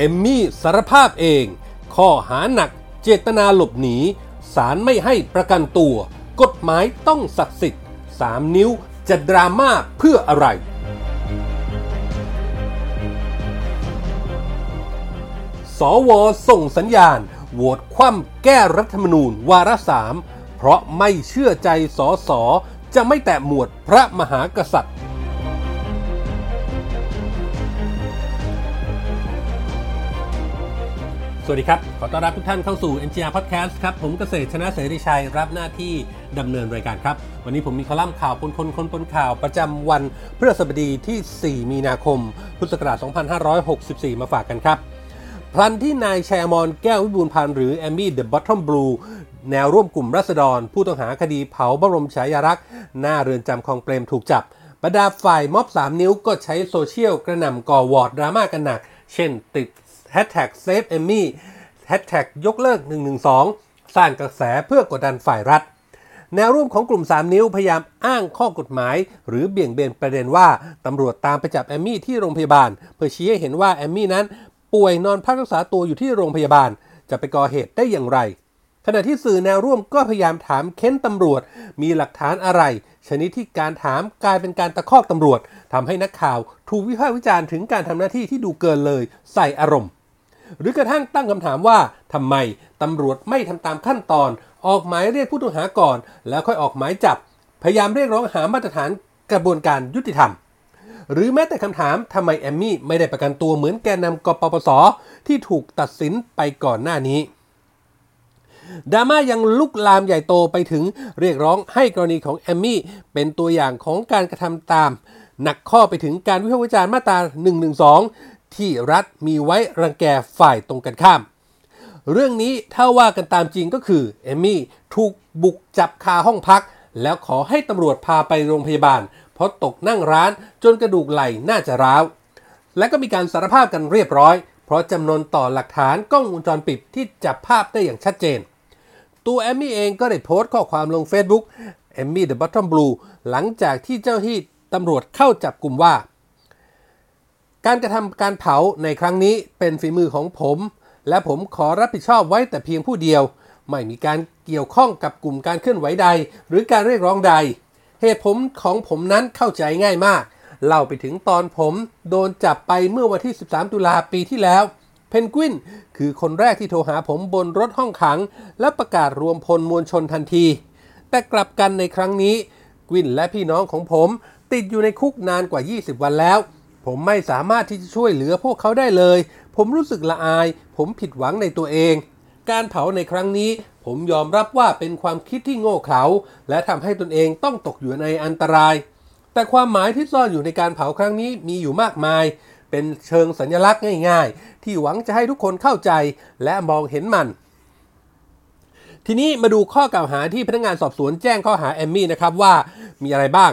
เอมมี่สารภาพเอง ข้อหาหนักเจตนาหลบหนีศาลไม่ให้ประกันตัว กฎหมายต้องศักดิ์สิทธิ์3นิ้วจะดราม่าเพื่ออะไร สวส่งสัญญาณโหวตคว่ำแก้รัฐธรรมนูญวาระสามเพราะไม่เชื่อใจสอสอจะไม่แตะหมวดพระมหากษัตริย์ สวัสดีครับ ขอต้อนรับทุกท่านเข้าสู่ NGR Podcast ครับ ผมเกษตรชนะเสรีชัย รับหน้าที่ดำเนินรายการครับ วันนี้ผมมีคอลัมน์ข่าวปนคนคนปนข่าวประจำวันพฤหัสบดีที่ 4 มีนาคม พุทธศักราช 2564 มาฝากกันครับ พลันที่นายไชยอมรแก้ววิบูลย์พันธุ์หรือแอมมี่ The Bottom Blues แนวร่วมกลุ่มราษฎร ผู้ต้องหาคดีเผาพระบรมฉายาลักษณ์หน้าเรือนจำคลองเปรมถูกจับบรรดาฝ่ายม็อบ 3 นิ้วก็ใช้โซเชียลกระหน่ำก่อหวอดดราม่ากันหนัก เช่นติด แฮชแท็ก save แอมมี่แฮชแท็กยกเลิก 112 สร้างกระแสเพื่อกดดันฝ่ายรัฐ แนวร่วมของกลุ่ม 3 นิ้วพยายามอ้างข้อกฎหมาย หรือเบี่ยงเบนประเด็นว่า ตำรวจตามไปจับแอมมี่ที่โรงพยาบาล เพื่อชี้ให้เห็นว่าแอมมี่นั้น ป่วยนอนพักรักษาตัวอยู่ที่โรงพยาบาล จะไปก่อเหตุได้อย่างไร ขณะที่สื่อแนวร่วมก็พยายามถามเค้นตำรวจ มีหลักฐานอะไร ชนิดที่การถามกลายเป็นการตะคอกตำรวจทำให้นักข่าว ถูกวิพากษ์วิจารณ์ถึงการทำหน้าที่ที่ดูเกินเลย ใส่อารมณ์ หรือกระทั่งตั้งคำถามว่าทำไมตำรวจไม่ทำตามขั้นตอน ออกหมายเรียกผู้ต้องหาก่อน แล้วค่อยออกหมายจับ พยายามเรียกร้องหามาตรฐานกระบวนการยุติธรรม หรือแม้แต่คำถามทำไมแอมมี่ไม่ได้ประกันตัวเหมือนแกนนำกปปส ที่ถูกตัดสินไปก่อนหน้านี้ดราม่ายังลุกลามใหญ่โตไปถึงเรียกร้องให้กรณีของแอมมี่เป็นตัวอย่างของการกระทำตาม หนักข้อไปถึงการวิพากษ์วิจารณ์มาตรา112 ที่รัฐมีไว้รังแกฝ่ายตรงกันข้าม เรื่องนี้ถ้าว่ากันตามจริงก็คือเอมมี่ถูกบุกจับคาห้องพัก แล้วขอให้ตำรวจพาไปโรงพยาบาล เพราะตกนั่งร้านจนกระดูกไหล่น่าจะร้าว และก็มีการสารภาพกันเรียบร้อย เพราะจำนวนต่อหลักฐานกล้องวงจรปิดที่จับภาพได้อย่างชัดเจน ตัวแอมมี่เองก็ได้โพสต์ข้อความลง Facebook แอมมี่เดอะบัตทอมบลูหลังจากที่เจ้าที่ตำรวจเข้าจับกลุ่มว่า การกระทำการเผาในครั้งนี้เป็นฝีมือของผม และผมขอรับผิดชอบไว้แต่เพียงผู้เดียว ไม่มีการเกี่ยวข้องกับกลุ่มการเคลื่อนไหวใด หรือการเรียกร้องใด เหตุผลของผมนั้นเข้าใจง่ายมากเล่าไปถึงตอนผมโดนจับไปเมื่อวันที่ 13 ตุลาปีที่แล้ว เพนกวินคือคนแรกที่โทรหาผมบนรถห้องขัง และประกาศรวมพลมวลชนทันที แต่กลับกันในครั้งนี้ กวินและพี่น้องของผมติดอยู่ในคุกนานกว่า 20 วันแล้ว ผมไม่สามารถที่จะช่วยเหลือพวกเขาได้เลย ผมรู้สึกละอาย ผมผิดหวังในตัวเอง การเผาในครั้งนี้ ผมยอมรับว่าเป็นความคิดที่โง่เขลาและทำให้ตนเองต้องตกอยู่ในอันตราย แต่ความหมายที่ซ่อนอยู่ในการเผาครั้งนี้มีอยู่มากมาย เป็นเชิงสัญลักษณ์ง่าย ๆ ที่หวังจะให้ทุกคนเข้าใจและมองเห็นมันทีนี้มาดูข้อกล่าวหาที่พนักงานสอบสวนแจ้งข้อหาแอมมี่นะครับว่ามีอะไรบ้าง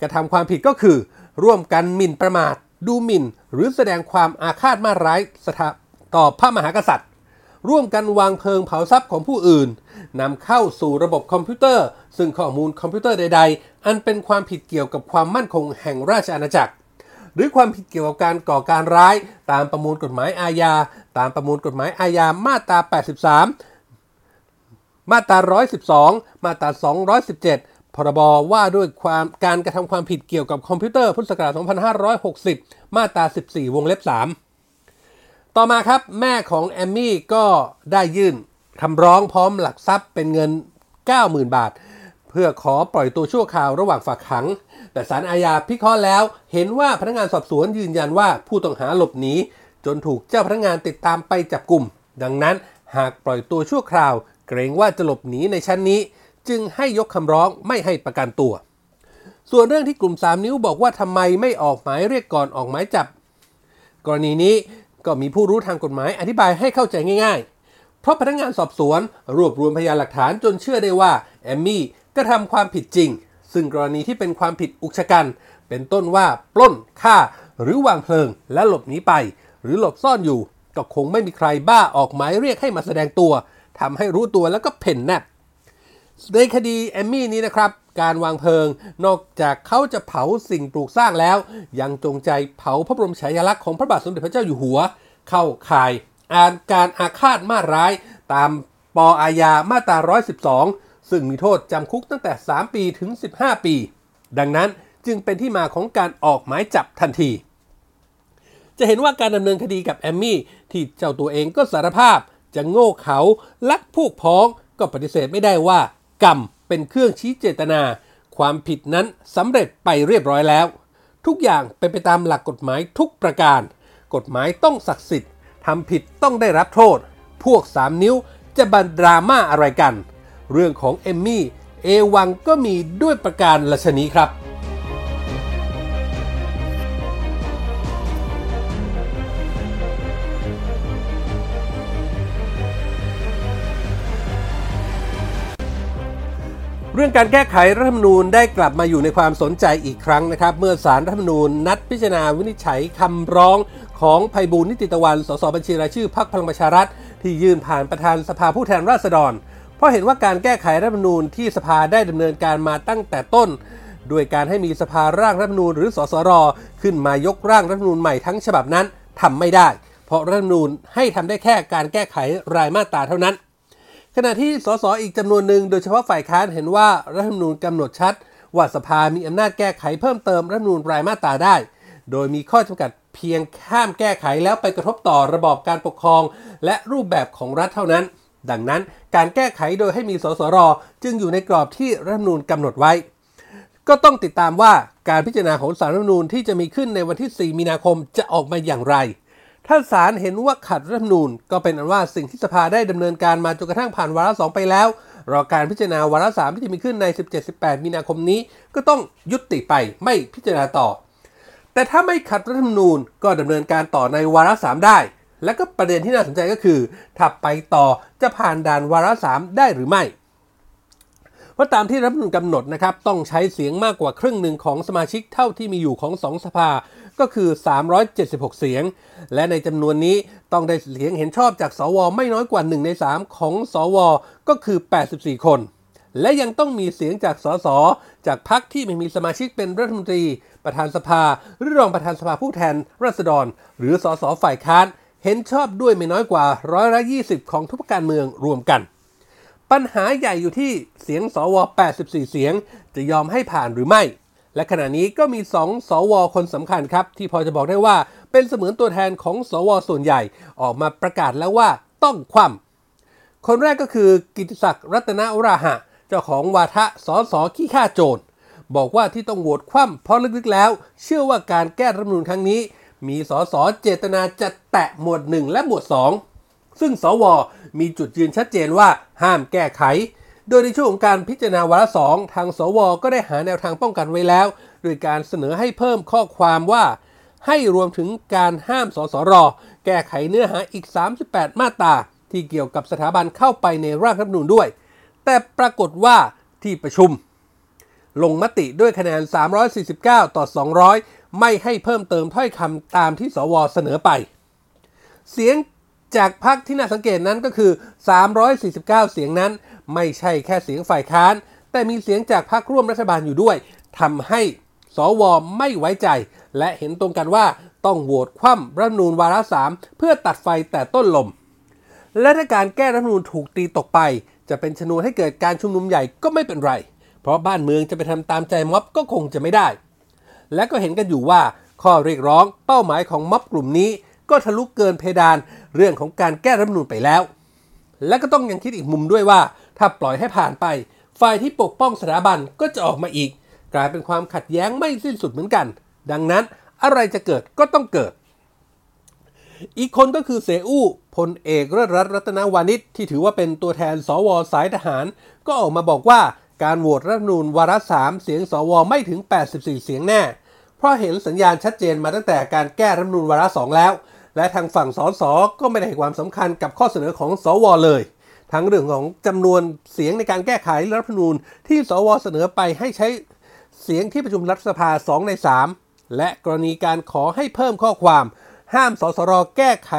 กระทำความผิดก็คือ ร่วมกันหมิ่นประมาท ดูหมิ่น หรือแสดงความอาฆาตมาร้ายสถาต่อพระมหากษัตริย์ ร่วมกันวางเพลิงเผาทรัพย์ของผู้อื่นนำเข้าสู่ระบบคอมพิวเตอร์ ซึ่งข้อมูลคอมพิวเตอร์ใด ๆ อันเป็นความผิดเกี่ยวกับความมั่นคงแห่งราชอาณาจักร หรือความผิดเกี่ยวกับการก่อการร้ายตามประมวลกฎหมายอาญา ตามประมวลกฎหมายอาญามาตรา 83 มาตรา 112 มาตรา 217 พรบว่าด้วยความการกระทำความผิดเกี่ยวกับคอมพิวเตอร์พุทธศักราช2560 มาตรา 14 วงเล็บ 3 ต่อมาครับแม่ของแอมมี่ก็ได้ยื่นคำร้องพร้อมหลักทรัพย์เป็นเงิน 90,000 บาท เพื่อขอปล่อยตัวชั่วคราวระหว่างฝากขัง แต่ศาลอาญาพิเคราะห์แล้ว เห็นว่าพนักงานสอบสวนยืนยันว่าผู้ต้องหาหลบหนีจนถูกเจ้าพนักงานติดตามไปจับกลุ่ม ดังนั้นหากปล่อยตัวชั่วคราว เกรงว่าจะหลบหนีในชั้นนี้ จึงให้ยกคำร้องไม่ให้ประกันตัว ส่วนเรื่องที่กลุ่ม 3 นิ้วบอกว่าทำไมไม่ออกหมายเรียกก่อนออกหมายจับ กรณีนี้ก็มีผู้รู้ทางกฎหมายอธิบายให้เข้าใจง่าย ๆ เพราะพนักงานสอบสวนรวบรวมพยานหลักฐานจนเชื่อได้ว่าแอมมี่กระทำความผิดจริง ซึ่งกรณีที่เป็นความผิดอุกชะกัน เป็นต้นว่าปล้นฆ่า หรือวางเพลิงและหลบหนีไป หรือหลบซ่อนอยู่ก็คงไม่มีใครบ้าออกหมายเรียกให้มาแสดงตัวทำให้รู้ตัวแล้วก็เพ่นแนบ ในคดีแอมมี่นี้นะครับ การวางเพลิง นอกจากเขาจะเผาสิ่งปลูกสร้างแล้ว ยังจงใจเผาพระบรมฉายาลักษณ์ของพระบาทสมเด็จพระเจ้าอยู่หัว เข้าข่ายอ่านการอาฆาตมาร้าย ตามปออาญามาตรา 112 ซึ่งมีโทษจำคุกตั้งแต่ 3 ปีถึง 15 ปี ดังนั้นจึงเป็นที่มาของการออกหมายจับทันที จะเห็นว่าการดำเนินคดีกับแอมมี่ที่เจ้าตัวเองก็สารภาพจะโง่เขาลักพวกพ้องก็ปฏิเสธไม่ได้ว่า กรรมเป็นเครื่องชี้เจตนา ความผิดนั้นสำเร็จไปเรียบร้อยแล้ว ทุกอย่างเป็นไปตามหลักกฎหมายทุกประการ กฎหมายต้องศักดิ์สิทธิ์ทำผิดต้องได้รับโทษ พวกสามนิ้วจะบันดราม่าอะไรกัน เรื่องของเอมมี่เอวังก็มีด้วยประการละชนี้ครับ รื่องการแก้ไขรัฐธรรมนูญได้กลับมาอยู่ในความสนใจอีกครั้งนะครับ เมื่อสารรัฐธรรมนูญนัดพิจารณาวินิจฉัยคำร้องของภัยบูลนิติตะวัน สสบัญชีรายชื่อพรรคพลังประชารัฐ ที่ยื่นผ่านประธานสภาผู้แทนราษฎร เพราะเห็นว่าการแก้ไขรัฐธรรมนูญที่สภาได้ดำเนินการมาตั้งแต่ต้น ด้วยการให้มีสภาร่างรัฐธรรมนูญหรือสสร ขึ้นมายกร่างรัฐธรรมนูญใหม่ทั้งฉบับนั้นทำไม่ได้ เพราะรัฐธรรมนูญให้ทำได้แค่การแก้ไขรายมาตราเท่านั้น ขณะที่สสอีกจำนวนหนึ่งโดยเฉพาะฝ่ายค้านเห็นว่ารัฐธรรมนูญกำหนดชัด ว่าสภามีอำนาจแก้ไขเพิ่มเติมรัฐธรรมนูญรายมาตราได้ โดยมีข้อจำกัดเพียงข้ามแก้ไขแล้วไปกระทบต่อระบอบการปกครอง และรูปแบบของรัฐเท่านั้น ดังนั้นการแก้ไขโดยให้มีสสร จึงอยู่ในกรอบที่รัฐธรรมนูญกำหนดไว้ ก็ต้องติดตามว่าการพิจารณาของสารรัฐธรรมนูญที่จะมีขึ้นในวันที่ 4 มีนาคมจะออกมาอย่างไร ถ้าศาลเห็นว่าขัดรัฐธรรมนูญ ก็เป็นอันว่าสิ่งที่สภาได้ดำเนินการมาจนกระทั่งผ่านวาระสองไปแล้ว รอการพิจารณาวาระสามที่จะมีขึ้นใน 17-18 มีนาคมนี้ ก็ต้องยุติไปไม่พิจารณาต่อ แต่ถ้าไม่ขัดรัฐธรรมนูญก็ดำเนินการต่อในวาระสามได้ และก็ประเด็นที่น่าสนใจก็คือถ้าไปต่อจะผ่านด่านวาระสามได้หรือไม่ ราะตามที่รัฐมนูญกำหนดนะครับต้องใช้เสียงมากกว่าครึ่งหนึ่งของสมาชิกเท่าที่มีอยู่ของสองสภา ก็คือ 376 เสียง และในจำนวนนี้ต้องได้เสียงเห็นชอบจากสวไม่น้อยกว่า 1 ใน 3 ของสว ก็คือ 84 คน และยังต้องมีเสียงจากสสจากพรรคที่ไม่มีสมาชิกเป็นรัฐมนตรี ประธานสภา หรือรองประธานสภาผู้แทนราษฎร หรือสสฝ่ายค้านเห็นชอบด้วยไม่น้อยกว่าร้อยละ20 ของทุกการเมืองรวมกัน ปัญหาใหญ่อยู่ที่เสียงสว 84 เสียงจะยอมให้ผ่านหรือไม่ และขณะนี้ก็มี 2 สว คนสำคัญครับ ที่พอจะบอกได้ว่า เป็นเสมือนตัวแทนของสว ส่วนใหญ่ออกมาประกาศแล้วว่าต้องคว่ำคนแรกก็คือกิติศักดิ์รัตนอุราหะ เจ้าของวาทะสสขี้ข้าโจรบอกว่าที่ต้องโหวตคว่ำเพราะลึกๆแล้ว เชื่อว่าการแก้รัฐมนูญครั้งนี้ มีสสเจตนาจะแตะหมวด 1 และหมวด 2 ซึ่งสว มีจุดยืนชัดเจนว่าห้ามแก้ไข โดยในช่วงของการพิจารณาวาระสองทางสว ก็ได้หาแนวทางป้องกันไว้แล้ว โดยการเสนอให้เพิ่มข้อความว่า ให้รวมถึงการห้ามสสร แก้ไขเนื้อหาอีก 38 มาตราที่เกี่ยวกับสถาบันเข้าไปในร่างรัฐธรรมนูญด้วย แต่ปรากฏว่าที่ประชุม ลงมติด้วยคะแนน 349 ต่อ 200 ไม่ให้เพิ่มเติมถ้อยคำตามที่สวเสนอไป เสียง จากพรรคที่น่าสังเกตนั้นก็คือ 349 เสียงนั้น ไม่ใช่แค่เสียงฝ่ายค้าน แต่มีเสียงจากพรรคร่วมรัฐบาลอยู่ด้วยทำให้สวไม่ไว้ใจ และเห็นตรงกันว่าต้องโหวตคว่ำรัฐธรรมนูญวาระสามเพื่อตัดไฟแต่ต้นลม และถ้าการแก้รัฐธรรมนูญถูกตีตกไป จะเป็นชนวนให้เกิดการชุมนุมใหญ่ก็ไม่เป็นไร เพราะบ้านเมืองจะไปทำตามใจม็อบก็คงจะไม่ได้ และก็เห็นกันอยู่ว่าข้อเรียกร้องเป้าหมายของม็อบกลุ่มนี้ ก็ทะลุเกินเพดาน เรื่องของการแก้รัฐมนูญไปแล้ว และก็ต้องยังคิดอีกมุมด้วยว่า ถ้าปล่อยให้ผ่านไป ฝ่ายที่ปกป้องสถาบันก็จะออกมาอีก กลายเป็นความขัดแย้งไม่สิ้นสุดเหมือนกัน ดังนั้นอะไรจะเกิดก็ต้องเกิด อีกคนก็คือเสอู้พลเอกเลิศรัตน์รัตนวานิชที่ถือว่าเป็นตัวแทนสวสายทหาร ก็ออกมาบอกว่าการโหวตรัฐมนูญวาระสามเสียงสวไม่ถึง 84 เสียงแน่ เพราะเห็นสัญญาณชัดเจนมาตั้งแต่การแก้รัฐมนูญวาระสองแล้ว และทางฝั่งสสก็ไม่ได้ให้ความสำคัญกับข้อเสนอของสวเลย ทั้งเรื่องของจำนวนเสียงในการแก้ไขรัฐธรรมนูญที่สวเสนอไปให้ใช้เสียงที่ประชุมรัฐสภา 2 ใน 3 และกรณีการขอให้เพิ่มข้อความ ห้ามสสรแก้ไข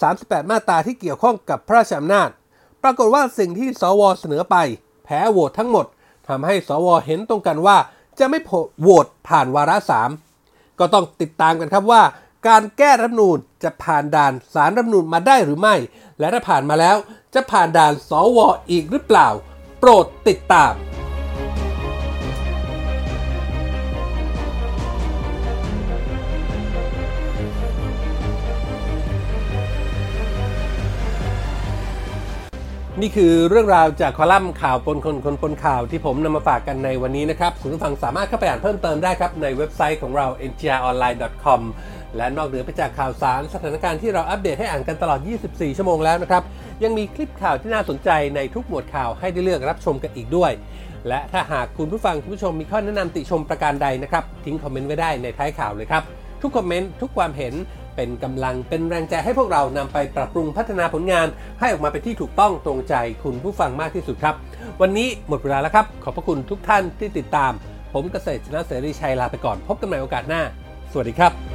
38 มาตราที่เกี่ยวข้องกับพระราชอำนาจ ปรากฏว่าสิ่งที่สวเสนอไป แพ้โหวตทั้งหมดทำให้สวเห็นตรงกันว่าจะไม่โหวตผ่านวาระสามก็ต้องติดตามกันครับว่า การแก้รัฐนูญจะผ่านด่านสารรัฐนูญมาได้หรือไม่ และถ้าผ่านมาแล้วจะผ่านด่านสวอีกหรือเปล่า โปรดติดตามนี่คือเรื่องราวจากคอลัมน์ข่าวปนคนคนปนข่าวที่ผมนำมาฝากกันในวันนี้นะครับคุณผู้ฟังสามารถเข้าไปอ่านเพิ่มเติมได้ครับ ในเว็บไซต์ของเรา ngronline.com และนอกเหนือไปจากข่าวสารสถานการณ์ที่เราอัปเดตให้อ่านกันตลอด 24 ชั่วโมงแล้วนะครับ ยังมีคลิปข่าวที่น่าสนใจในทุกหมวดข่าวให้ได้เลือกรับชมกันอีกด้วย และถ้าหากคุณผู้ฟังคุณผู้ชมมีข้อแนะนำติชมประการใดนะครับ ทิ้งคอมเมนต์ไว้ได้ในท้ายข่าวเลยครับ ทุกคอมเมนต์ทุกความเห็นเป็นกำลังเป็นแรงใจให้พวกเรานำไปปรับปรุงพัฒนาผลงาน ให้ออกมาเป็นที่ถูกต้องตรงใจคุณผู้ฟังมากที่สุดครับ วันนี้หมดเวลาแล้วครับ ขอบพระคุณทุกท่านที่ติดตาม ผมเกษตรชนะเสรีชัยลาไปก่อน พบกันใหม่โอกาสหน้า สวัสดีครับ